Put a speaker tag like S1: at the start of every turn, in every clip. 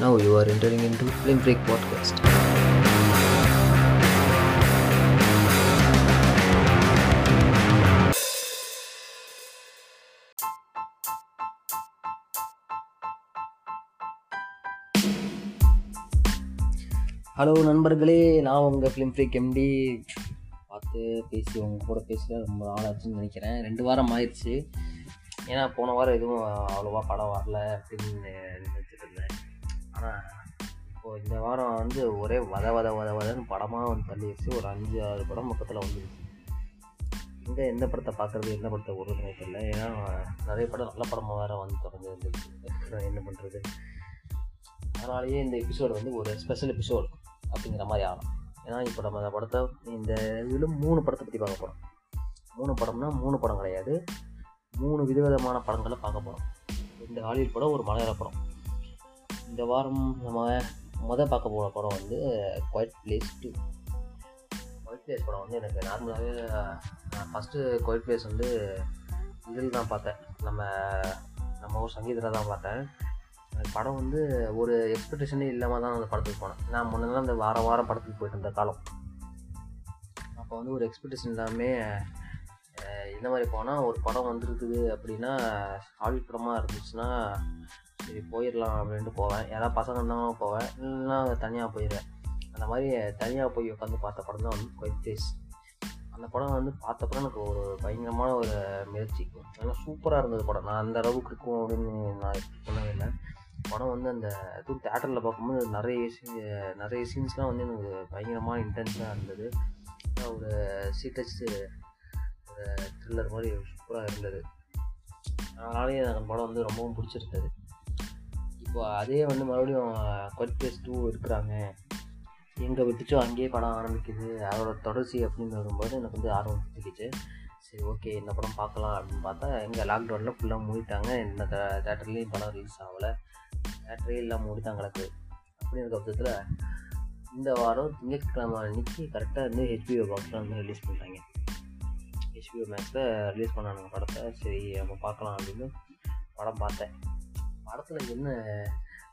S1: Now you are entering into Film Break Podcast. Hello நண்பர்களே. நான் உங்கள் ஃபிலிம் ஃப்ரீக் எம்டி பார்த்து பேசி உங்கள் கூட பேச ரொம்ப நாள் ஆச்சுன்னு நினைக்கிறேன். ரெண்டு வாரம் ஆயிடுச்சு. ஏன்னா போன வாரம் எதுவும் அவ்வளோவா படம் வரல அப்படின்னு ஆனால் இப்போது இந்த வாரம் வந்து ஒரே வத வத வத வதன்னு படமாக வந்து தள்ளிடுச்சு ஒரு அஞ்சு ஆறு படம் பக்கத்தில் வந்துருச்சு. எங்கே எந்த படத்தை பார்க்குறது எந்த படத்தை விடுறதுனே தெரியல. ஏன்னா நிறைய படம் நல்ல படமாக வேறு வந்து தொடர்ந்து வந்துருச்சு. என்ன பண்ணுறது அதனாலேயே இந்த எபிசோடு வந்து ஒரு ஸ்பெஷல் எபிசோடு அப்படிங்கிற மாதிரி ஆகலாம் ஏன்னா இப்போ நம்ம அந்த படத்தை இந்த இதில் மூணு படத்தை பற்றி பார்க்க போகிறோம் மூணு படம்னா மூணு படம் கிடையாது. மூணு விதவிதமான படங்களை பார்க்க போகிறோம் ரெண்டு ஹாலிவுட் படம் ஒரு மலையாள படம். இந்த வாரம் நம்ம மொதல் பார்க்க போகிற படம் வந்து quiet place two quiet place படம் வந்து எனக்கு நார்மலாகவே நான் ஃபஸ்ட்டு குவைட் பிளேஸ் வந்து இதில் தான் பார்த்தேன். நம்ம நம்ம ஊர் சங்கீதத்தில் தான் பார்த்தேன். அந்த படம் வந்து ஒரு எக்ஸ்பெக்டேஷனே இல்லாமல் தான் அந்த படத்துக்கு போனேன். நான் முன்னெல்லாம் அந்த வாரம் வாரம் படத்துக்கு போயிட்டு இருந்த காலம். அப்போ வந்து ஒரு எக்ஸ்பெக்டேஷன் இல்லாமல் இந்த மாதிரி போனால் ஒரு படம் வந்துருக்குது அப்படின்னா ஹாலிவுட் படமாக இருந்துச்சுன்னா சரி போயிடலாம் அப்படின்ட்டு போவேன். யாராவது பசங்க இருந்தாலும் போவேன். இல்லைன்னா தனியாக போயிடுவேன் அந்த மாதிரி தனியாக போய் உட்காந்து பார்த்த படம் தான் வந்து குவைட் ஃபேஸ் அந்த படம் வந்து பார்த்தப்பறம் எனக்கு ஒரு பயங்கரமான ஒரு முயற்சி. நல்லா சூப்பராக இருந்தது படம். நான் அந்த அளவுக்கு இருக்கும் அப்படின்னு நான் சொல்லவே இல்லை. படம் வந்து அந்த இதுவும் தேட்டரில் பார்க்கும்போது நிறைய நிறைய சீன்ஸ்லாம் வந்து எனக்கு பயங்கரமாக இன்டென்ஸாக இருந்தது. ஒரு சீட்டச்சு ஒரு த்ரில்லர் மாதிரி சூப்பராக இருந்தது. அதனாலேயே அந்த படம் வந்து ரொம்பவும் பிடிச்சிருந்தது. இப்போ அதே வந்து மறுபடியும் கொட் பேஸ் டூ இருக்கிறாங்க. எங்கே விட்டுச்சோ அங்கேயே படம் ஆரம்பிக்குது. அதோட தொடர்ச்சி அப்படின்னு வரும்போது எனக்கு வந்து ஆர்வம் பிடிச்சிச்சு சரி ஓகே இந்த படம் பார்க்கலாம் அப்படின்னு பார்த்தா எங்கள் லாக்டவுனில் ஃபுல்லாக மூடிட்டாங்க. இந்த தேட்டர்லேயும் படம் ரிலீஸ் ஆகலை. தேட்டரே எல்லாம் மூடிட்டாங்க கிடக்கு அப்படிங்கிற பட்சத்தில் இந்த வாரம் திங்கட்கிழமை அன்னைக்கு கரெக்டாக வந்து ஹெச்பிஓ பாக்ஸில் வந்து ரிலீஸ் பண்ணிட்டாங்க. ஹெச்பிஓ மேக்ஸில் ரிலீஸ் பண்ணானுங்க படத்தை. சரி நம்ம பார்க்கலாம் அப்படின்னு படம் பார்த்தேன். படத்தில் என்ன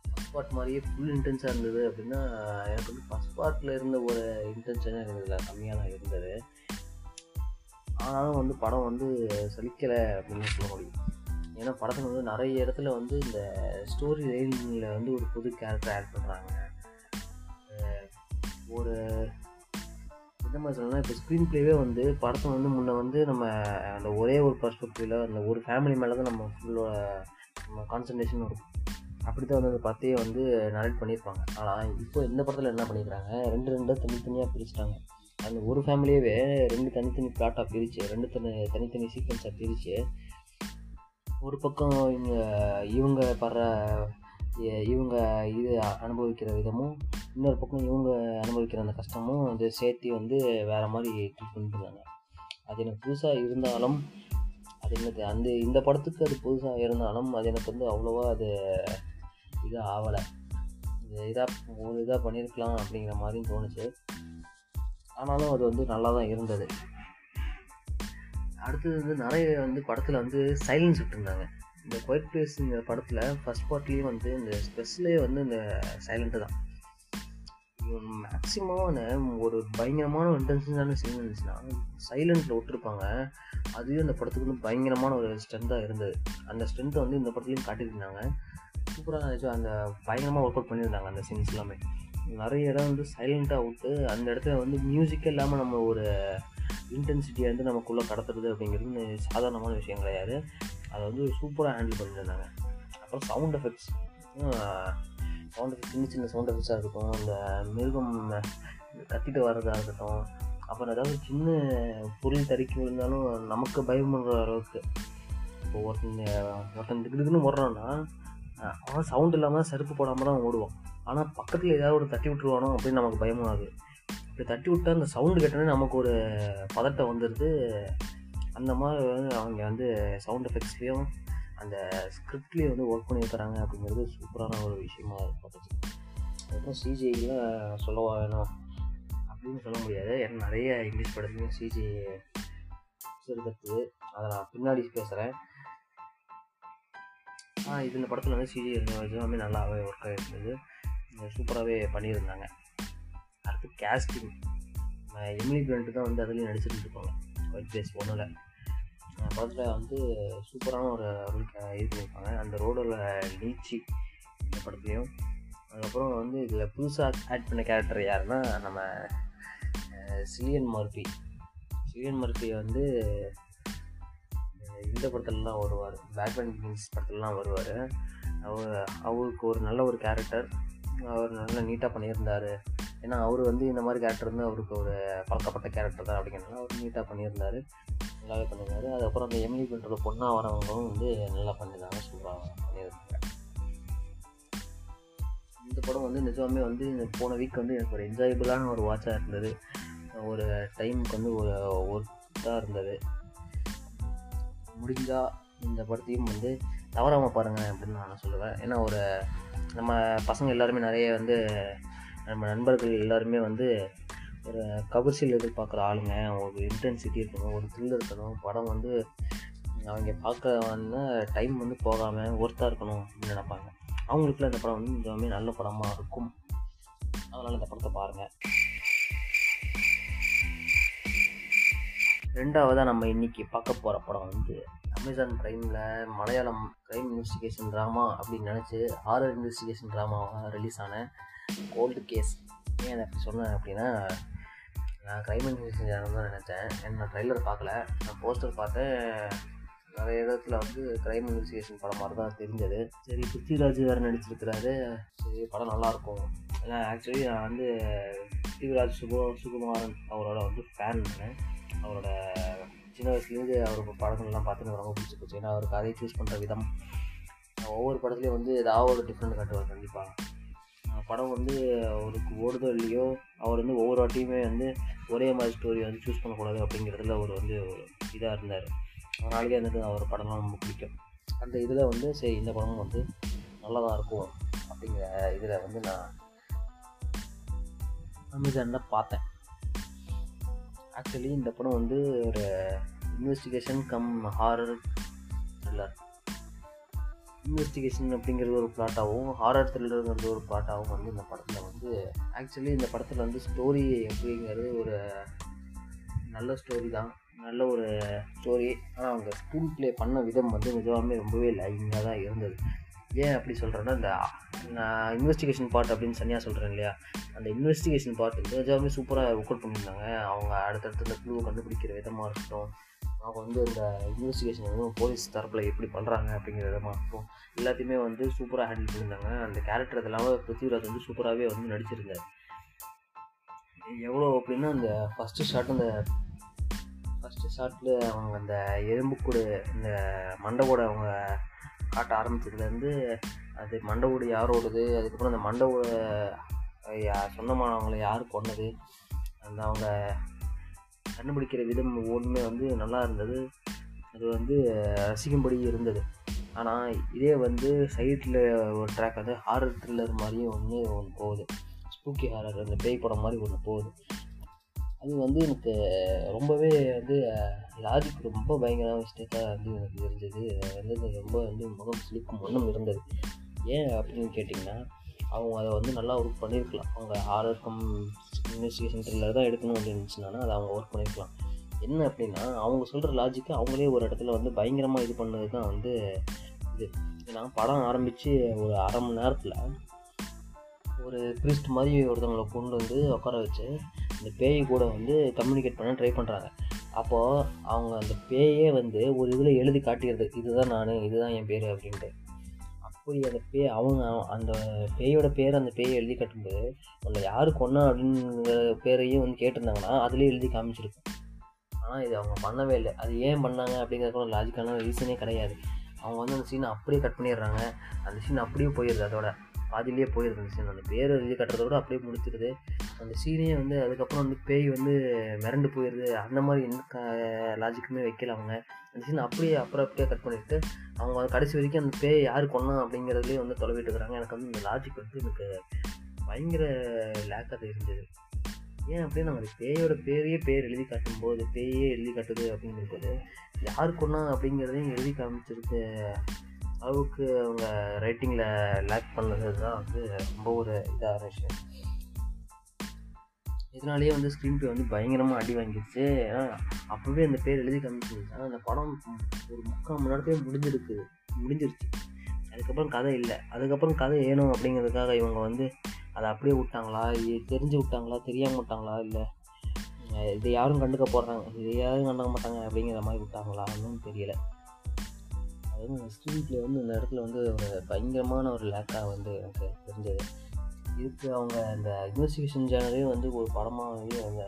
S1: ஃபஸ்ட் பார்ட் மாதிரியே ஃபுல் இன்டென்ஸாக இருந்தது அப்படின்னா எனக்கு வந்து ஃபஸ்ட் பார்ட்டில் இருந்த ஒரு இன்டென்ஷனே இருந்ததில்ல கம்மியாக தான் இருந்தது. ஆனாலும் வந்து படம் வந்து சலிக்கலை அப்படின்னு சொல்ல முடியும். ஏன்னா படத்தில் வந்து நிறைய இடத்துல வந்து இந்த ஸ்டோரி ரைடிங்கில் வந்து ஒரு புது கேரக்டர் ஆட் பண்ணுறாங்க ஒரு எந்த மாதிரி சொல்லணும்னா இப்போ ஸ்க்ரீன் ப்ளேவே வந்து படத்தை வந்து முன்னே வந்து நம்ம அந்த ஒரே ஒரு பர்ஸ்பெக்டிவில் அந்த ஒரு ஃபேமிலி மேலே தான் நம்ம ஃபுல்லோட நம்ம கான்சன்ட்ரேஷன் இருக்கும். அப்படி தான் வந்து அந்த படத்தையே வந்து நரேட் பண்ணியிருப்பாங்க. ஆனால் இப்போ இந்த படத்தில் என்ன பண்ணியிருக்காங்க ரெண்டு ரெண்டாக தனித்தனியாக பிரிச்சுட்டாங்க. அந்த ஒரு ஃபேமிலியவே ரெண்டு தனித்தனி பிளாட்டாக பிரித்து ரெண்டு தனி தனித்தனி சீக்வன்ஸாக பிரித்து ஒரு பக்கம் இவங்க இவங்க படுற இவங்க இது அனுபவிக்கிற விதமும் இன்னொரு பக்கம் இவங்க அனுபவிக்கிற அந்த கஷ்டமும் வந்து சேர்த்து வந்து வேறு மாதிரி ட்ரீட் பண்ணிட்டுருந்தாங்க அது எனக்கு புதுசாக இருந்தாலும் அது என்னது? அந்த இந்த படத்துக்கு அது புதுசாக இருந்தாலும் அது எனக்கு வந்து அவ்வளோவா அது இதாக ஆகலை இது இதாக ஒரு இதாக பண்ணியிருக்கலாம் அப்படிங்கிற மாதிரியும் தோணுச்சு. ஆனாலும் அது வந்து நல்லா தான் இருந்தது. அடுத்தது வந்து நிறைய வந்து படத்தில் வந்து சைலன்ஸ் விட்டுருந்தாங்க. இந்த ஒயிட் பிளேஸுங்கிற படத்தில் ஃபஸ்ட் பார்ட்லேயே வந்து இந்த ஸ்பெஷலே வந்து இந்த சைலண்ட்டு தான். மேக்ஸிமமான ஒரு பயங்கரமான ஒரு இன்டென்ஷனான சீன் இருந்துச்சுன்னா சைலண்ட்டில் விட்டுருப்பாங்க. அதுவே அந்த படத்துக்கு வந்து பயங்கரமான ஒரு ஸ்ட்ரென்த்தாக இருந்தது. அந்த ஸ்ட்ரென்த்தை வந்து இந்த படத்துலையும் காட்டியிருந்தாங்க. சூப்பராக இருந்துச்சு. அந்த பயங்கரமாக ஒர்க் அவுட் பண்ணியிருந்தாங்க அந்த சீன்ஸ் எல்லாமே. நிறைய இடம் வந்து சைலண்ட்டாக விட்டு அந்த இடத்துல வந்து மியூசிக்கே இல்லாமல் நம்ம ஒரு இன்டென்சிட்டியை வந்து நமக்குள்ளே கடத்துறது அப்படிங்கிறது சாதாரணமான விஷயம் கிடையாது அதை வந்து சூப்பராக ஹேண்டில் பண்ணியிருந்தாங்க. அப்புறம் சவுண்ட் எஃபெக்ட்ஸ் சவுண்ட் எஃபெக்ட் சின்ன சின்ன சவுண்ட் எஃபெக்ட்ஸாக இருக்கும். இந்த மிருகம் கத்திட்டு வர்றதாக இருக்கட்டும். அப்புறம் ஏதாவது சின்ன பொருள் தடுக்கி விழுந்தாலும் நமக்கு பயம் பண்ணுற அளவுக்கு. இப்போ ஒருத்தன் ஒருத்தன் திடீர்னு ஓடுறான்னா அவன் சவுண்ட் இல்லாமல் செருப்பு போடாமல் தான் ஓடுவான். ஆனால் பக்கத்தில் ஏதாவது ஒரு தட்டி விட்டுருவானோ அப்படின்னு நமக்கு பயமாகுது இப்படி தட்டி விட்டால் அந்த சவுண்டு கேட்டோன்னே நமக்கு ஒரு பதட்டம் வந்துடுது அந்த மாதிரி அவங்க வந்து சவுண்ட் எஃபெக்ட்ஸ்லேயும் அந்த ஸ்கிரிப்ட்லேயே வந்து ஒர்க் பண்ணியிருக்கிறாங்க அப்படிங்கிறது சூப்பரான ஒரு விஷயமா பார்த்துச்சு அதுக்கப்புறம் சிஜியில் சொல்லவா வேணும் அப்படின்னு சொல்ல முடியாது. ஏன்னா நிறைய இங்கிலீஷ் படத்துலையும் சிஜி இருக்கிறது அதை நான் பின்னாடி பேசுகிறேன் இது இந்த படத்தில் வந்து சிஜி எல்லாமே நல்லாவே ஒர்க் ஆகிருந்தது சூப்பராகவே பண்ணியிருந்தாங்க. அடுத்து கேஸ்டிங் எமிலி பிளண்ட் தான் வந்து அதுலேயும் நடிச்சிட்டு இருப்பாங்க ஒயிட் பேஸ் ஒன்றில் படத்தில் வந்து சூப்பரான ஒரு ரோல் இது பண்ணியிருப்பாங்க. அந்த ரோடில் நீச்சி இந்த படத்துலையும். அதுக்கப்புறம் வந்து இதில் புதுசாக ஆட் பண்ண கேரக்டர் யாருன்னா நம்ம சிலியன் மர்பி சிலியன் மர்ஃபி வந்து இந்த படத்துலலாம் வருவார். பேட்மேன் கிங்ஸ் படத்துலலாம் வருவார். அவர் அவருக்கு ஒரு நல்ல ஒரு கேரக்டர் அவர் நல்லா நீட்டாக பண்ணியிருந்தார். ஏன்னா அவர் வந்து இந்த மாதிரி கேரக்டர் வந்து அவருக்கு ஒரு பழக்கப்பட்ட கேரக்டர் தான் அப்படிங்கிறனால அவர் நீட்டாக பண்ணியிருந்தார். நல்லாவே பண்ணியிருந்தாரு அதுக்கப்புறம் அந்த எம்இ பண்ணுற பொண்ணாக வரவங்களும் வந்து நல்லா பண்ணியிருந்தாங்க சூப்பராக பண்ணியிருந்தாங்க இந்த படம் வந்து நிஜமே வந்து போன வீக் வந்து எனக்கு ஒரு என்ஜாயபிளான ஒரு வாட்சாக இருந்தது. ஒரு டைமுக்கு வந்து ஒரு ஒர்க்காக இருந்தது. முடிஞ்சால் இந்த படத்தையும் வந்து தவறாமல் பாருங்கள் அப்படின்னு நான் சொல்லுவேன். ஏன்னா ஒரு நம்ம பசங்க எல்லாருமே நிறைய வந்து நம்ம நண்பர்கள் எல்லாருமே வந்து ஒரு கமர்ஷியல் எதிர்பார்க்குற ஆளுங்க ஒரு இன்டென்சிட்டி இருக்கணும் ஒரு த்ரில் இருக்கணும். படம் வந்து அவங்க பார்க்க வந்து டைம் வந்து போகாமல் ஒர்த்தாக இருக்கணும் அப்படின்னு நினைப்பாங்க. அவங்களுக்குலாம் இந்த படம் வந்து நிஜமே நல்ல படமாக இருக்கும். அதனால் இந்த படத்தை பாருங்கள் ரெண்டாவதாக நம்ம இன்றைக்கி பார்க்க போகிற படம் வந்து அமேசான் ப்ரைமில் மலையாளம் க்ரைம் இன்வெஸ்டிகேஷன் ட்ராமா அப்படின்னு நினச்சி ஹாரர் இன்வெஸ்டிகேஷன் ட்ராமாவாக ரிலீஸ் ஆன கோல்டு கேஸ் ஏன் அதை அப்படி சொன்னேன் அப்படின்னா நான் க்ரைம் இன்வெஸ்டிகேஷன் தான் நினச்சேன். நான் ட்ரைலர் பார்க்கல. நான் போஸ்டர் பார்த்தேன். நிறைய இடத்துல வந்து கிரைம் இன்வெஸ்டிகேஷன் படம் மாதிரி தான் தெரிஞ்சது. சரி பிருத்திவிராஜ் வேறு நடிச்சிருக்கிறாரு. சரி படம் நல்லாயிருக்கும் ஏன்னா ஆக்சுவலி நான் வந்து பிருத்திவிராஜ் சுகு சுகுமாரன் அவரோட வந்து ஃபேன் அவரோட சின்ன வயசுலேருந்து அவர் படங்கள்லாம் பார்த்து எனக்கு ரொம்ப பிடிச்சி போச்சு ஏன்னா அவர் கதையை சூஸ் பண்ணுற விதம் ஒவ்வொரு படத்துலேயும் வந்து ஏதாவது ஒரு டிஃப்ரெண்ட் காட்டுவார் கண்டிப்பாக படம் வந்து அவருக்கு ஓடுதோ இல்லையோ அவர் வந்து ஒவ்வொரு வாட்டியுமே வந்து ஒரே மாதிரி ஸ்டோரி வந்து சூஸ் பண்ணக்கூடாது அப்படிங்கிறதுல அவர் வந்து ஒரு இதாக இருந்தார். அதனாலேயே எனக்கு அவர் படம்லாம் ரொம்ப பிடிக்கும். அந்த இதில் வந்து சரி இந்த படமும் வந்து நல்லதாக இருக்கும் அப்படிங்கிற இதில் வந்து நான் அமேசானில் பார்த்தேன். ஆக்சுவலி இந்த படம் வந்து ஒரு investigation cum horror thriller investigation அப்படிங்கிறது ஒரு பிளாட்டாகவும் ஹாரர் த்ரில்லருங்கிறது ஒரு பிளாட்டாகவும் வந்து இந்த படத்தில் வந்து ஆக்சுவலி இந்த படத்தில் வந்து ஸ்டோரி அப்படிங்கிறது ஒரு நல்ல ஸ்டோரி தான். நல்ல ஒரு ஸ்டோரி ஆனால் அவங்க ஸ்க்ரீன் ப்ளே பண்ண விதம் வந்து நிஜமாகவே ரொம்பவே லைனிங்காக தான் இருந்தது. ஏன் அப்படி சொல்கிறேன்னா இந்த நான் இன்வெஸ்டிகேஷன் பார்ட் அப்படின்னு தனியாக சொல்கிறேன் இல்லையா? அந்த இன்வெஸ்டிகேஷன் பார்ட் வந்து சூப்பராக ஒர்க் அவுட் பண்ணியிருந்தாங்க. அவங்க அடுத்தடுத்து இந்த குழுவை கண்டுபிடிக்கிற விதமாக இருக்கட்டும். அவங்க வந்து இந்த இன்வெஸ்டிகேஷன் வந்து போலீஸ் தரப்பில் எப்படி பண்ணுறாங்க அப்படிங்கிற விதமாக எல்லாத்தையுமே வந்து சூப்பராக ஹேண்டில் பண்ணியிருந்தாங்க. அந்த கேரக்டர் இதெல்லாம் பிருத்திவிராஜ் வந்து சூப்பராகவே வந்து நடிச்சிருந்தார். எவ்வளோ அப்படின்னா அந்த ஃபஸ்ட்டு ஷாட் அந்த ஃபஸ்ட்டு ஷாட்டில் அவங்க அந்த எறும்புக்கூடு இந்த மண்டவோட அவங்க காட்ட ஆரம்பிச்சதுலேருந்து அது மண்டவோடு யாரோடது அதுக்கப்புறம் அந்த மண்டவோட சொந்தமானவங்களை யார் கொன்னது அந்த அவங்க கண்டுபிடிக்கிற விதம் ஒன்றுமே வந்து நல்லா இருந்தது. அது வந்து ரசிக்கும்படி இருந்தது. ஆனால் இதே வந்து சைட்டில் ஒரு ட்ராக் வந்து ஹாரர் த்ரில்லர் மாதிரியும் ஒன்று ஒன்று போகுது. ஸ்பூக்கி ஹாரர் அந்த பேய் படம் மாதிரி ஒன்று போகுது. அது வந்து எனக்கு ரொம்பவே வந்து லாஜிக் ரொம்ப பயங்கரமான மிஸ்டேக்காக வந்து எனக்கு இருந்தது வந்து ரொம்ப வந்து முகம் சிலிக்கும் ஒன்றும் இருந்தது. ஏன் அப்படின்னு கேட்டிங்கன்னா அவங்க அதை வந்து நல்லா ஒர்க் பண்ணியிருக்கலாம் அவங்க ஹாரர் கம் இன்வெஸ்டிகேஷன் த்ரில்லர் தான் எடுக்கணும் அப்படின்னு இருந்துச்சுன்னா அதை அவங்க ஒர்க் பண்ணியிருக்கலாம் என்ன அப்படின்னா அவங்க சொல்கிற லாஜிக்கு அவங்களே ஒரு இடத்துல வந்து பயங்கரமாக இது பண்ணது தான் வந்து இது. ஏன்னா படம் ஆரம்பித்து ஒரு அரை மணி நேரத்தில் ஒரு ப்ரீஸ்ட் மாதிரி ஒருத்தவங்களை கொண்டு வந்து உட்கார வச்சு அந்த பேய் கூட வந்து கம்யூனிகேட் பண்ண ட்ரை பண்ணுறாங்க அப்போது அவங்க அந்த பேயே வந்து ஒரு இதில் எழுதி காட்டிடுறது இதுதான் நான் இதுதான் என் பேர் அப்படின்ட்டு. அப்படி அந்த பே அவங்க அந்த பேயோட பேர் அந்த பேயை எழுதி கட்டும்போது உன்னை யார் கொன்னா அப்படிங்கிற பேரையும் வந்து கேட்டிருந்தாங்கன்னா அதுலேயே எழுதி காமிச்சிருக்கும். ஆனால் இது அவங்க பண்ணவே இல்லை. அது ஏன் பண்ணாங்க அப்படிங்கிறதுக்கு ஒரு லாஜிக்கான ரீசனே கிடையாது. அவங்க வந்து அந்த சீனை அப்படியே கட் பண்ணிடுறாங்க. அந்த சீன் அப்படியே போயிடுது அதோட. பாதிலேயே போயிடுது அந்த சீன். அந்த பேர் எழுதி கட்டுறத விட அப்படியே முடிச்சிருது அந்த சீனே வந்து அதுக்கப்புறம் வந்து பேய் வந்து மிரண்டு போயிடுது அந்த மாதிரி எந்த லாஜிக்குமே வைக்கல அவங்க. அந்த சீன் அப்படியே அப்புறம் அப்படியே கட் பண்ணிவிட்டு அவங்க கடைசி வரைக்கும் அந்த பேய் யார் கொண்டா அப்படிங்கிறதுலேயே வந்து தொலைவிட்டு இருக்கிறாங்க. எனக்கு வந்து இந்த லாஜிக் வந்து எனக்கு பயங்கர லேக்காக இருந்தது ஏன் அப்படின்னா அந்த பேயோட பேரையே பேர் எழுதி காட்டும்போது பேயே எழுதி காட்டுது அப்படிங்கிறது யார் கொண்டா அப்படிங்கிறதையும் எழுதி காமிச்சிருக்க அளவுக்கு அவங்க ரைட்டிங்கில் லேக் பண்ணது தான் வந்து ரொம்ப ஒரு இதான விஷயம் இதனாலேயே வந்து ஸ்க்ரீன் ப்ளே வந்து பயங்கரமாக அடி வாங்கிடுச்சு. ஏன்னா அப்போவே அந்த பேர் எழுதி காமிச்சிருந்துச்சு ஆனால் அந்த படம் ஒரு முக்கால் மணி நேரத்தையே முடிஞ்சிருக்கு முடிஞ்சிருச்சு. அதுக்கப்புறம் கதை இல்லை. அதுக்கப்புறம் கதை ஏணும் அப்படிங்கிறதுக்காக இவங்க வந்து அதை அப்படியே விட்டாங்களா? இது தெரிஞ்சு விட்டாங்களா? தெரியாமல் விட்டாங்களா? இல்லை இதை யாரும் கண்டுக்க போடுறாங்க இதை யாரும் கண்டுக்க மாட்டாங்க அப்படிங்கிற மாதிரி விட்டாங்களா? ஒன்றும் தெரியலை. அதுவும் ஸ்க்ரீன் ப்ளே வந்து இந்த இடத்துல வந்து ஒரு பயங்கரமான ஒரு லேக்காக வந்து எனக்கு தெரிஞ்சது. இதுக்கு அவங்க அந்த இன்வெஸ்டிகேஷன் சேனலே வந்து ஒரு படமாகவே அந்த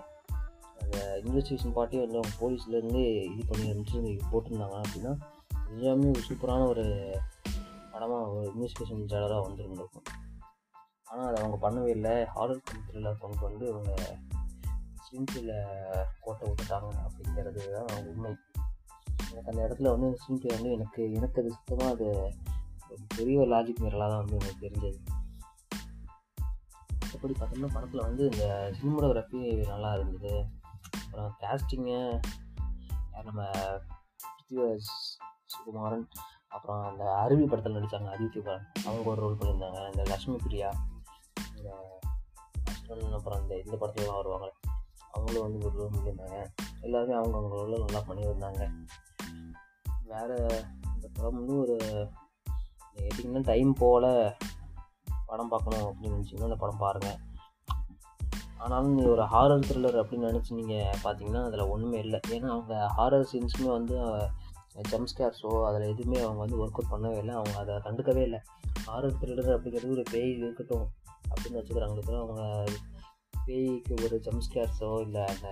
S1: அந்த இன்வெஸ்டிகேஷன் பார்ட்டி வந்து அவங்க போலீஸ்லேருந்து இது பண்ணி அனுப்பிச்சு போட்டிருந்தாங்க. அப்படின்னா எல்லாமே ஒரு சூப்பரான ஒரு படமாக ஒரு இன்வெஸ்டிகேஷன் சேனலாக வந்துருந்துருக்கும். ஆனால் அதை அவங்க பண்ணவே இல்லை. ஹாரர் த்ரில்லர் கொண்டு வந்து அவங்க ஸ்க்ரீன்பில் கோட்டை விட்டுட்டாங்க அப்படிங்கிறது தான் உண்மை. எனக்கு அந்த இடத்துல வந்து ஸ்க்ரீன்பிளே வந்து எனக்கு எனக்கு அது சுத்தமாக அது பெரிய ஒரு லாஜிக் மீறலாக தான் வந்து எனக்கு தெரிஞ்சது. மற்றபடி பார்த்தோம்னா படத்தில் வந்து இந்த சினிமோகிராஃபி நல்லா இருந்தது. அப்புறம் கேஸ்டிங்கு நம்ம பிருத்திவிராஜ் சுகுமாரன் அப்புறம் அந்த அருவி படத்தில் நடித்தாங்க அதித்தி அவங்க ஒரு ரோல் பண்ணியிருந்தாங்க. இந்த லக்ஷ்மி பிரியா இந்த அப்புறம் இந்த இந்த படத்துலலாம் வருவாங்க. அவங்களும் வந்து ஒரு ரோல் பண்ணியிருந்தாங்க. எல்லாருமே அவங்க அவங்க ரோலில் நல்லா பண்ணியிருந்தாங்க. வேறு இந்த படம் வந்து ஒரு எப்படின்னா டைம் போல் படம் பார்க்கணும் அப்படின்னு நினச்சிங்கன்னா அந்த படம் பாருங்கள் ஆனாலும் நீ ஒரு ஹாரர் த்ரில்லர் அப்படின்னு நினச்சி நீங்கள் பார்த்தீங்கன்னா அதில் ஒன்றுமே இல்லை. ஏன்னா அவங்க ஹாரர் சீன்ஸுமே வந்து ஜம்ஸ்கேர்ஸோ அதில் எதுவுமே அவங்க வந்து ஒர்க் அவுட் பண்ணவே இல்லை. அவங்க அதை கண்டுக்கவே இல்லை. ஹாரர் த்ரில்லர் அப்படிங்கிறது ஒரு பேய் இருக்கட்டும் அப்படின்னு வச்சுக்கிறாங்க அவங்க பேய்க்கு ஒரு ஜம்ஸ்கேர்ஸோ இல்லை அந்த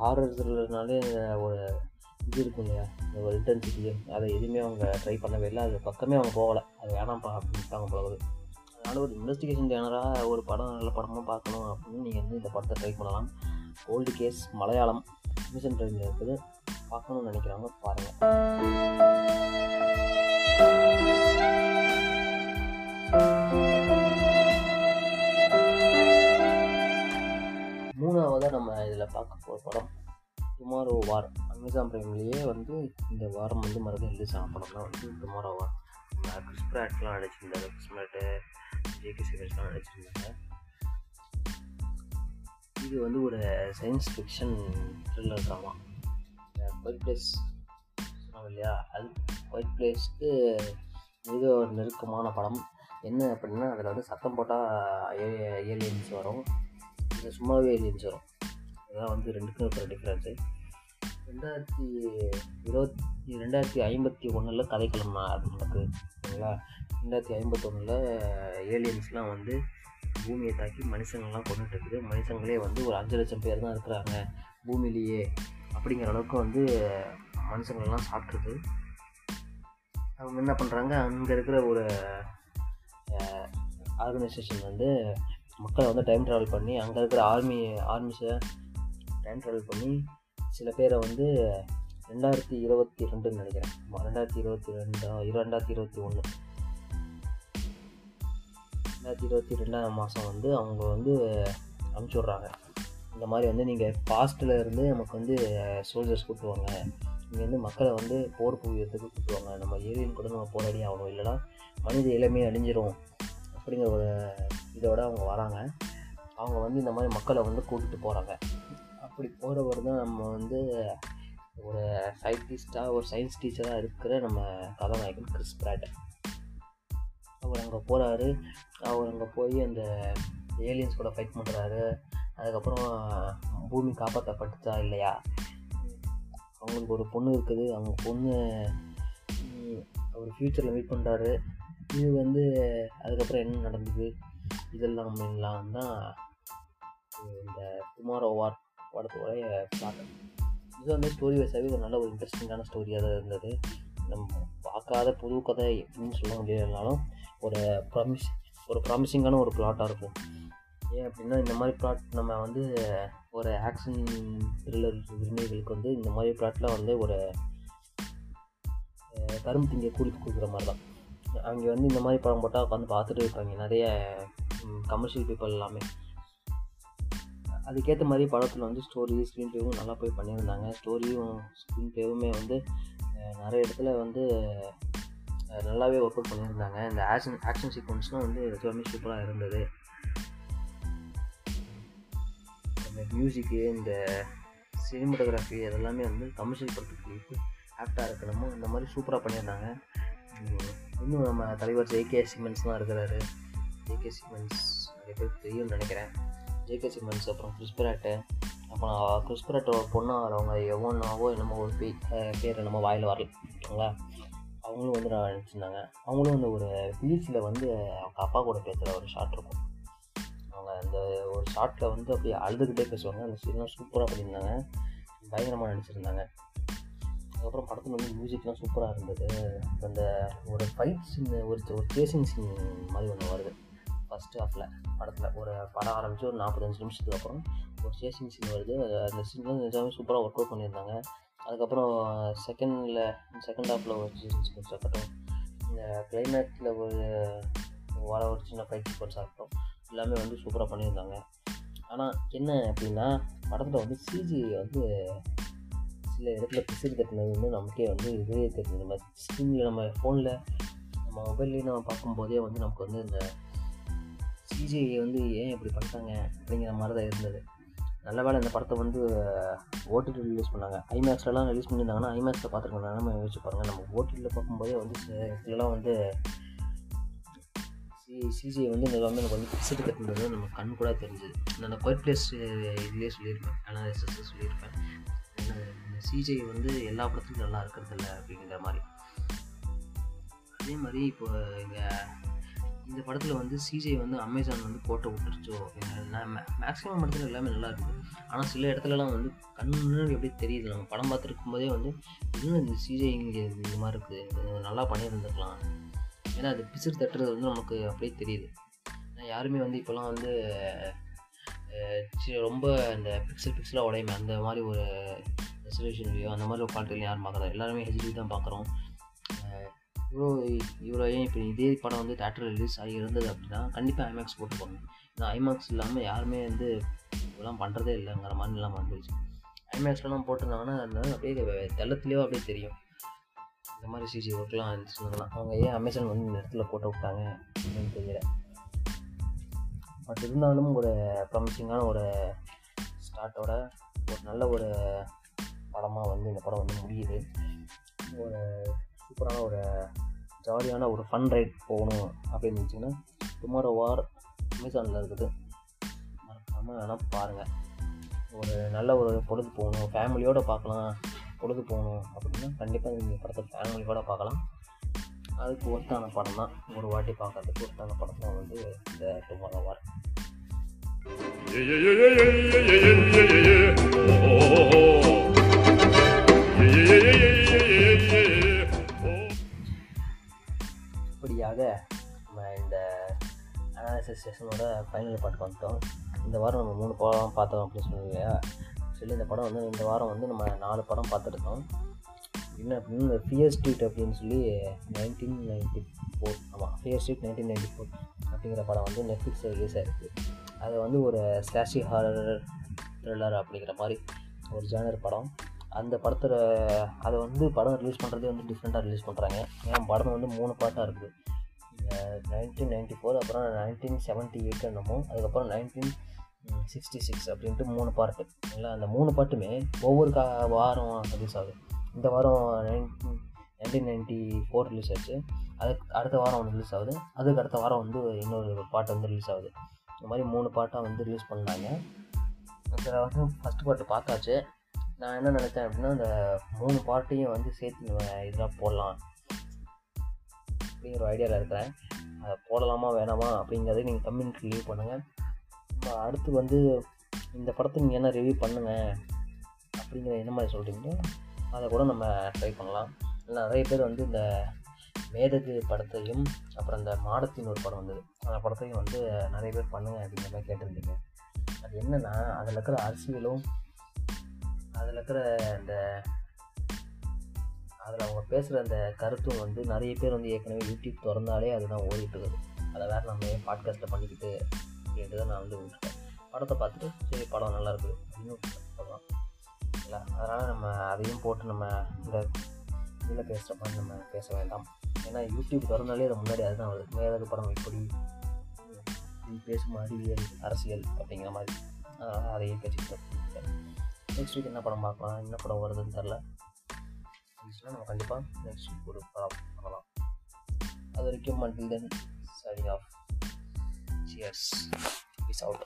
S1: ஹாரர் த்ரில்லர்னாலே ஒரு இது இருக்கும் இல்லையா இந்த ஒரு இன்டென்சிட்டி அதை எதுவுமே அவங்க ட்ரை பண்ணவே இல்லை. அது பக்கமே அவங்க போகலை. அது வேணாம்ப்பா அப்படின்ட்டாங்க போலவது அதனால் ஒரு இன்வெஸ்டிகேஷன் ஜேனராக ஒரு படம் நல்ல படமாக பார்க்கணும் அப்படின்னு நீங்கள் வந்து இந்த படத்தை ட்ரை பண்ணலாம். ஓல்டு கேஸ் மலையாளம் அமேசான் ட்ரைவில் இருக்குது. பார்க்கணும்னு நினைக்கிறாங்க பாருங்கள் மூணாவதாக நம்ம இதில் பார்க்க போகிற படம். டுமாரோ வார் அமேசான் ப்ரைம்லேயே வந்து இந்த வாரம் வந்து மறுபடியும் ரிலீஸ் ஆன படம் தான் வந்து டுமாரோ வார் கிறிஸ் பிராட்லாம் நடிச்சிருந்தாரு கிறிஸ் பிராட்டு ஜேகே சிவர்ஸ்லாம் நடிச்சிருந்தாங்க இது வந்து ஒரு science fiction thriller drama quiet place சொன்னாங்க இல்லையா? அது ஒயிட் பிளேஸ்க்கு மிக ஒரு நெருக்கமான படம். என்ன அப்படின்னா அதில் வந்து சத்தம் போட்டால் ஏலியன்ஸ் வரும். இல்லை சும்மாவே ஏலியன்ஸ் வரும். இதுதான் வந்து ரெண்டுக்கும் இருக்கிற டிஃப்ரென்ஸு ரெண்டாயிரத்தி இருபத்தி ரெண்டாயிரத்தி ஐம்பத்தி ஒன்றில் கதைக்களம் நடக்குது சரிங்களா? ரெண்டாயிரத்தி ஐம்பத்தொன்னில் ஏலியன்ஸ்லாம் வந்து பூமியை தாக்கி மனுஷங்கள்லாம் கொண்டுட்டு இருக்குது மனுஷங்களே வந்து ஒரு அஞ்சு லட்சம் பேர் தான் இருக்கிறாங்க பூமியிலேயே அப்படிங்கிற அளவுக்கு வந்து மனுஷங்கள்லாம் சாப்பிட்ருது அவங்க என்ன பண்ணுறாங்க அங்கே இருக்கிற ஒரு ஆர்கனைசேஷன் வந்து மக்களை வந்து டைம் ட்ராவல் பண்ணி அங்கே இருக்கிற ஆர்மி ஆர்மிஸை டைம் ட்ராவல் பண்ணி சில பேரை வந்து ரெண்டாயிரத்தி இருபத்தி ரெண்டுன்னு நினைக்கிறேன். ரெண்டாயிரத்தி இருபத்தி ரெண்டா ரெண்டாயிரத்தி இருபத்தி ஒன்று ரெண்டாயிரத்தி இருபத்தி ரெண்டாம் மாதம் வந்து அவங்க வந்து அனுப்பிச்சி விட்றாங்க இந்த மாதிரி வந்து நீங்கள் பாஸ்ட்டில் இருந்து நமக்கு வந்து சோல்ஜர்ஸ் கூப்பிடுவாங்க. இங்கே வந்து மக்களை வந்து போர் புவியத்துக்கு கூப்பிடுவாங்க. நம்ம ஏரியன் கூட நம்ம போராடி ஆகணும். இல்லைனா மனித இளமே அழிஞ்சிரும் அப்படிங்கிற ஒரு இதோட அவங்க வராங்க. அவங்க வந்து இந்த மாதிரி மக்களை வந்து கூட்டிகிட்டு போகிறாங்க அப்படி போகிறவர் தான் நம்ம வந்து ஒரு சயின்டிஸ்டாக ஒரு சயின்ஸ் டீச்சராக இருக்கிற நம்ம கதாநாயகன் கிறிஸ் பிராட் அவர் அங்கே போகிறாரு அவர் அங்கே போய் அந்த ஏலியன்ஸ் கூட ஃபைட் பண்ணுறாரு அதுக்கப்புறம் பூமி காப்பாற்றப்பட்டுச்சா இல்லையா? அவங்களுக்கு ஒரு பொண்ணு இருக்குது. அவங்க பொண்ணு அவர் ஃப்யூச்சரில் வெயிட் பண்ணுறாரு இது வந்து அதுக்கப்புறம் என்ன நடந்தது? இதெல்லாம் எல்லாம் தான் இந்த டுமாரோ வார் படத்தோடைய ஸ்டார்ட் இது வந்து ஸ்டோரி வைஸாகவே ஒரு நல்ல ஒரு இன்ட்ரெஸ்டிங்கான ஸ்டோரியாக தான் இருந்தது. நம்ம பார்க்காத புது கதை எப்படின்னு சொல்ல முடியலனாலும் ஒரு ப்ராமிஸ் ஒரு ப்ராமிசிங்கான ஒரு பிளாட்டாக இருக்கும். ஏன் அப்படின்னா இந்த மாதிரி பிளாட் நம்ம வந்து ஒரு ஆக்ஷன் த்ரில்லர் விரும்பிகளுக்கு வந்து இந்த மாதிரி பிளாட்டில் வந்து ஒரு கரும்பு திங்க கூலிக்கு கொடுக்குற மாதிரி தான். அவங்க வந்து இந்த மாதிரி படம் போட்டால் உட்காந்து பார்த்துட்டு இருப்பாங்க நிறைய கமர்ஷியல் பீப்புள் எல்லாமே. அதுக்கேற்ற மாதிரி படத்தில் வந்து ஸ்டோரி ஸ்க்ரீன் ப்ளேவும் நல்லா போய் பண்ணியிருந்தாங்க. ஸ்டோரியும் ஸ்க்ரீன் ப்ளேவுமே வந்து நிறைய இடத்துல வந்து நல்லாவே ஒர்க் அவுட் பண்ணியிருந்தாங்க. இந்த ஆக்ஷன் ஆக்ஷன் சீக்வன்ஸ்லாம் வந்து எல்லாமே சூப்பராக இருந்தது. இந்த மியூசிக்கு இந்த சினிமோட்டோகிராஃபி அதெல்லாமே வந்து கமர்ஷியல் படத்துக்கு ஆக்டாக இருக்கணுமோ இந்த மாதிரி சூப்பராக பண்ணியிருந்தாங்க. இன்னும் நம்ம தலைவர் ஜேகே சிமெண்ட்ஸ்லாம் இருக்கிறாரு. ஜேகே சிமெண்ட்ஸ் நிறைய பேர் தெரியும்னு நினைக்கிறேன். ஜேகே சிமெண்ட்ஸ் அப்புறம் கிறிஸ்பராட்டு அப்புறம் கிறிஸ்பராட்டோட பொண்ணு அவங்க எவ்வளோனாவோ என்னமோ ஒரு பே பேர் என்னமோ வாயில் வரல. ஓகேங்களா அவங்களும் வந்து நான் நினச்சிருந்தாங்க. அவங்களும் வந்து ஒரு பீச்சில் வந்து அவங்க அப்பா கூட பேசுகிற ஒரு ஷாட் இருக்கும். அவங்க அந்த ஒரு ஷாட்டில் வந்து அப்படியே அழுதுகிட்டே பேசுவாங்க. அந்த சீன்லாம் சூப்பராக பண்ணியிருந்தாங்க. பயங்கரமாக நடிச்சிருந்தாங்க. அதுக்கப்புறம் படத்தில் வந்து மியூசிக்லாம் சூப்பராக இருந்தது. அந்த ஒரு ஃபைட் சீன் ஒரு ஒரு சேசிங் சீன் மாதிரி ஒன்று வருது. ஃபஸ்ட்டு ஹாஃபில் படத்தில் ஒரு படம் ஆரம்பித்து ஒரு நாற்பத்தஞ்சு நிமிஷத்துக்கு அப்புறம் ஒரு சேசிங் சீன் வருது. அந்த சீன்லாம் நிஜமே சூப்பராக ஒர்க் அவுட் பண்ணியிருந்தாங்க. அதுக்கப்புறம் செகண்டில் செகண்ட் ஹாஃபில் ஒரு சேசிங் சீக்வன்ஸ் ஆகட்டும் இந்த கிளைமேக்ஸில் ஒரு வர ஒரு சின்ன ஃபைட் சீக்வன்ஸ் ஆகட்டும் எல்லாமே வந்து சூப்பராக பண்ணியிருந்தாங்க. ஆனால் என்ன அப்படின்னா படத்தில் வந்து சிஜி வந்து சில இடத்துல பிசிறு தட்டினது வந்து நமக்கே வந்து இதுவே தெரிஞ்சது நம்ம ஸ்க்ரீனில் நம்ம ஃபோனில் நம்ம மொபைல்லேயே நம்ம பார்க்கும்போதே வந்து நமக்கு வந்து இந்த சிஜிஐ வந்து ஏன் இப்படி பண்ணிட்டாங்க அப்படிங்கிற மாதிரி தான் இருந்தது. நல்ல வேலை இந்த படத்தை வந்து ஓடிடி ரிலீஸ் பண்ணாங்க. ஐமேக்ஸ்லலாம் ரிலீஸ் பண்ணியிருந்தாங்கன்னா ஐமேக்ஸில் பார்த்துருக்கோம் நிலமை யோசிச்சு பாருங்கள் நம்ம ஓடிடியில் பார்க்கும்போதே வந்து இதெல்லாம் வந்து சி சிஜிஐ வந்து இந்த எல்லாமே எனக்கு வந்து பிக்சடு கட்டுனது நம்ம கண் கூட தெரிஞ்சுது. நான் அந்த குவைட் பிளேஸ் இதுலேயே சொல்லியிருப்பேன். அனாலிசிஸ் சொல்லியிருப்பேன். சிஜிஐ இந்த வந்து எல்லா படத்துலையும் நல்லா இருக்கிறது இல்லை அப்படிங்கிற மாதிரி. அதே மாதிரி இப்போ எங்கள் இந்த படத்தில் வந்து சிஜே வந்து அமேசான் வந்து போட்டு விட்டுருச்சோ மேக்ஸிமம் படத்தில் எல்லாமே நல்லா இருக்குது ஆனால் சில இடத்துலலாம் வந்து கண் எப்படி தெரியுது. நம்ம படம் பார்த்துருக்கும் போதே வந்து இன்னும் இந்த சிஜே இங்கே இந்த மாதிரி இருக்குது நல்லா பண்ணியிருந்துருக்கலாம். ஏன்னா அது பிசிறு தட்டுறது வந்து நமக்கு அப்படியே தெரியுது. ஏன்னா யாருமே வந்து இப்போலாம் வந்து ரொம்ப இந்த பிக்சல் பிக்சலாக உடையுமே அந்த மாதிரி ஒரு ரெசல்யூஷன் வியூ அந்த மாதிரி ஒரு குவாலிட்டியில் யாரும் பார்க்குறோம் எல்லாருமே ஹெச்டி தான் பார்க்குறோம். இவ்வளோ இவ்வளோ ஏன் இப்போ இதே படம் வந்து தேட்டர் ரிலீஸ் ஆகி இருந்தது அப்படின்னா கண்டிப்பாக ஐமேக்ஸ் போட்டுப்பாங்க ஏன்னா ஐமேக்ஸ் இல்லாமல் யாருமே வந்து இதெல்லாம் பண்ணுறதே இல்லைங்கிற மாதிரிலாம் வந்துருச்சு. ஐமேக்ஸ்லாம் போட்டிருந்தாங்கன்னா அதனால அப்படியே தெள்ளத்துலேயோ அப்படியே தெரியும். இந்த மாதிரி சிசி ஒர்க்லாம் இருந்துச்சுன்னா அவங்க ஏன் அமேசான் வந்து இந்த இடத்துல போட்டு விட்டாங்க அப்படின்னு தெரியல. பட் இருந்தாலும் ஒரு ப்ராமிசிங்கான ஒரு ஸ்டார்ட்டோட ஒரு நல்ல ஒரு படமாக வந்து இந்த படம் வந்து முடியுது. ஒரு சூப்பரான ஒரு ஜாலியான ஒரு ஃபன் ரைட் போகணும் அப்படின்னு இருந்துச்சுன்னா டுமாரோ வார் அமேசானில் இருக்குது மறக்காமல் வேணால் பாருங்கள் ஒரு நல்ல ஒரு பொழுது போகணும் ஃபேமிலியோடு பார்க்கலாம் பொழுது போகணும் அப்படின்னா கண்டிப்பாக நீங்கள் படத்தை ஃபேமிலியோடு பார்க்கலாம் அதுக்கு ஒருத்தான படம் தான் ஒரு வாட்டி பார்க்கறதுக்கு ஒருத்தான படம் தான் வந்து இந்த tomorrow war
S2: Yeah, yeah, yeah, yeah, yeah, yeah, yeah, yeah, yeah, yeah. Oh, oh, oh,
S1: இப்படியாக நம்ம இந்த அனாலிசிஸ் செஷனோட ஃபைனல் பாட்டுக்கு வந்துட்டோம். இந்த வாரம் நம்ம மூணு படம் பார்த்தோம் அப்படின்னு சொல்லி இல்லையா? சொல்லி இந்த படம் வந்து இந்த வாரம் வந்து நம்ம நாலு படம் பார்த்துருக்கோம் என்ன அப்படின்னா இந்த ஃபியர் ஸ்ட்ரீட் அப்படின்னு சொல்லி நைன்டீன் நைன்டி ஃபோர் ஆமாம் fear street nineteen ninety four அப்படிங்கிற படம் வந்து நெட்ஃப்ளிக்ஸில் ரிலீஸ் ஆகிருக்கு அது வந்து ஒரு ஸ்லாஷி ஹாரர் த்ரில்லர் அப்படிங்கிற மாதிரி ஒரு ஜானர் படம். அந்த படத்தில் அதை வந்து படம் ரிலீஸ் பண்ணுறதே வந்து டிஃப்ரெண்ட்டாக ரிலீஸ் பண்ணுறாங்க ஏன்னா படம் வந்து மூணு பாட்டாக இருக்குது நைன்டீன் நைன்ட்டி ஃபோர் அப்புறம் நைன்டீன் செவன்ட்டி எயிட் என்னமோ அதுக்கப்புறம் நைன்டீன் சிக்ஸ்டி சிக்ஸ் அப்படின்ட்டு மூணு பாட்டு இல்லை அந்த மூணு பாட்டுமே ஒவ்வொரு கா வாரம் ரிலீஸ் ஆகுது. இந்த வாரம் nineteen nineteen ninety four release ஆச்சு. அதுக்கு அடுத்த வாரம் ஒன்று ரிலீஸ் ஆகுது. அதுக்கு அடுத்த வாரம் வந்து இன்னொரு பாட்டு வந்து ரிலீஸ் ஆகுது. இந்த மாதிரி மூணு பாட்டாக வந்து ரிலீஸ் பண்ணாங்க. அதில் வந்து ஃபஸ்ட்டு பாட்டு பார்த்தாச்சு. நான் என்ன நினச்சேன் அப்படின்னா இந்த மூணு பார்ட்டியும் வந்து சேர்த்து இதெல்லாம் போடலாம். அப்படிங்கிற ஒரு ஐடியாவில் இருக்கிறேன். அதை போடலாமா வேணாமா அப்படிங்கிறத நீங்கள் கம்யூனிட்டி லீவ் பண்ணுங்கள் அடுத்து வந்து இந்த படத்தை நீங்கள் என்ன ரிவ்யூ பண்ணுங்கள் அப்படிங்கிற என்ன மாதிரி சொல்கிறீங்களோ அதை கூட நம்ம ட்ரை பண்ணலாம். இல்லை நிறைய பேர் வந்து இந்த மேதகு படத்தையும் அப்புறம் இந்த மாடத்தின் ஒரு படம் வந்தது. அந்த படத்தையும் வந்து நிறைய பேர் பண்ணுங்க அப்படிங்கிற மாதிரி கேட்டிருந்தீங்க. அது என்னென்னா அதில் இருக்கிற அரசியலும் அதில் இருக்கிற இந்த அதில் அவங்க பேசுகிற அந்த கருத்தும் வந்து நிறைய பேர் வந்து ஏற்கனவே யூடியூப் திறந்தாலே அதுதான் ஓடிட்டு இருக்குது அதை வேறு நம்ம ஏன் பாட்காஸ்ட்டில் பண்ணிக்கிட்டு அப்படின்ட்டு தான் நான் வந்து விட்டுட்டேன் படத்தை பார்த்துட்டு சரி படம் நல்லா இருக்குது அப்படின்னு சொல்லலாம். இல்லை அதனால் நம்ம அதையும் போட்டு நம்ம இந்த இதில் பேசுகிற மாதிரி நம்ம பேச வேண்டாம். ஏன்னா யூடியூப் திறந்தாலே அது முன்னாடி அதுதான் வருது. வேறு படம் இப்படி பேசும் அறிவியல் அரசியல் அப்படிங்கிற மாதிரி. அதனால் அதையே பேசிட்டு நெக்ஸ்ட் வீக் என்ன படம் பார்க்கலாம் என்ன படம் வருதுன்னு தெரில இருந்துச்சுன்னா நம்ம கண்டிப்பாக நெக்ஸ்ட் வீக் ஒரு படம் பண்ணலாம் அது வரைக்கும் மண்டில் தென் சரி ஆஃப் சியர்ஸ் இஸ் அவுட்